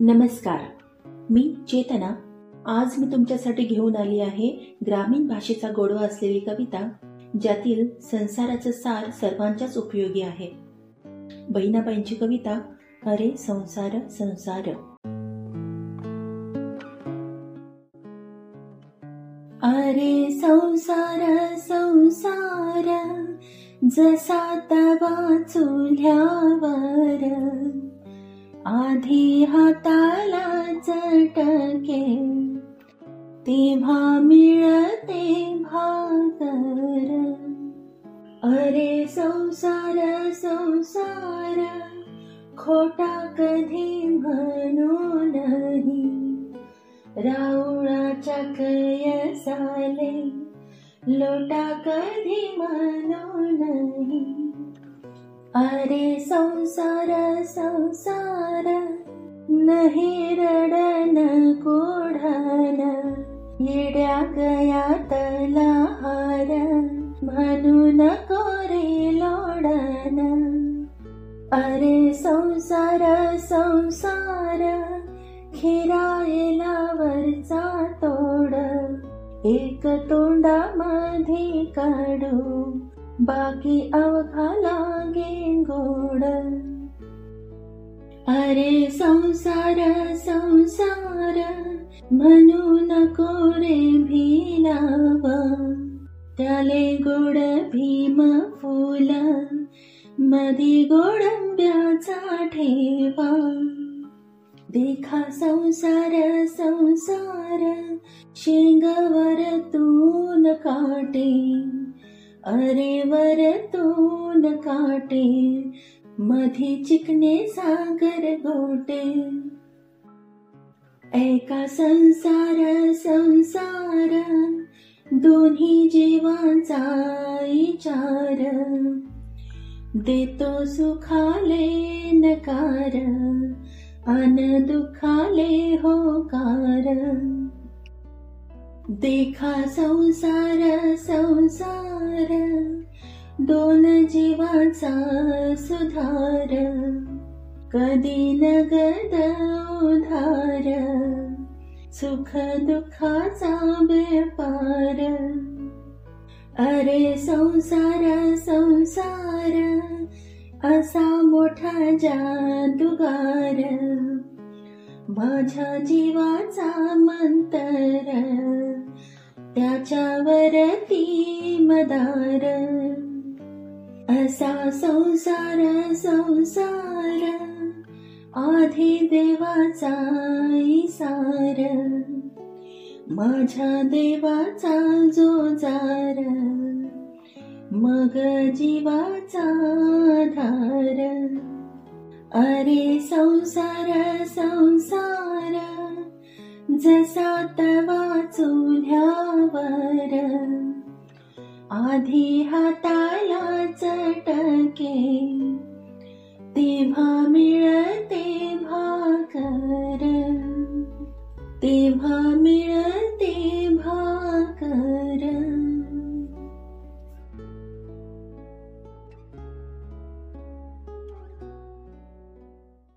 नमस्कार. मी चेतना. आज मी तुमच्यासाठी घेऊन आली आहे ग्रामीण भाषेचा गोडवा असलेली कविता ज्यातील संसाराचं सार सर्वांच्याच उपयोगी आहे. बहिणाबाईंची कविता अरे संसार संसार अरे संसार संसार जसा तवा चुल्यावर आधी हाताला चटके. तेव्हा मिळते भाकर. अरे संसार संसार खोटा कधी म्हणू नाही. राऊळाच्या कयसाले लोटा कधी म्हणू नाही. अरे संसार संसार नाही रडन कोढन येड्या गयात लहार म्हणून कोरे लोडन अरे संसार संसार खिरायला वरचा तोड एक तोंडा मध्ये काढू बाकी अवघा लागे गोड. अरे संसार संसार म्हणू नको रे भिलाव. त्याले गोड भीम फुल मधी गोडंब्याचा ठेवा. देखा संसार संसार शेंगवर तून काटे. अरे वर तून काटे मधी चिकने सागर गोटे. एका संसार संसार दोन्ही जीवांचा विचार. देतो सुखाले नकार अन दुखाले होकार. देखा संसार संसार. दोन जीवाचा सुधार. कधी नगद उधार. सुख दुःखाचा व्यापार अरे संसार संसार. असा मोठा जादुगार. माझ्या जीवाचा मंतर. त्याच्यावरती मदार. असा संसार संसार आधी देवाचा इसार. माझ्या देवाचा जोजार मग जीवाचा धार. अरे संसार संसार जसा तवा चुल्यावर आधी हाताला चटके तेव्हा मिळते भाकर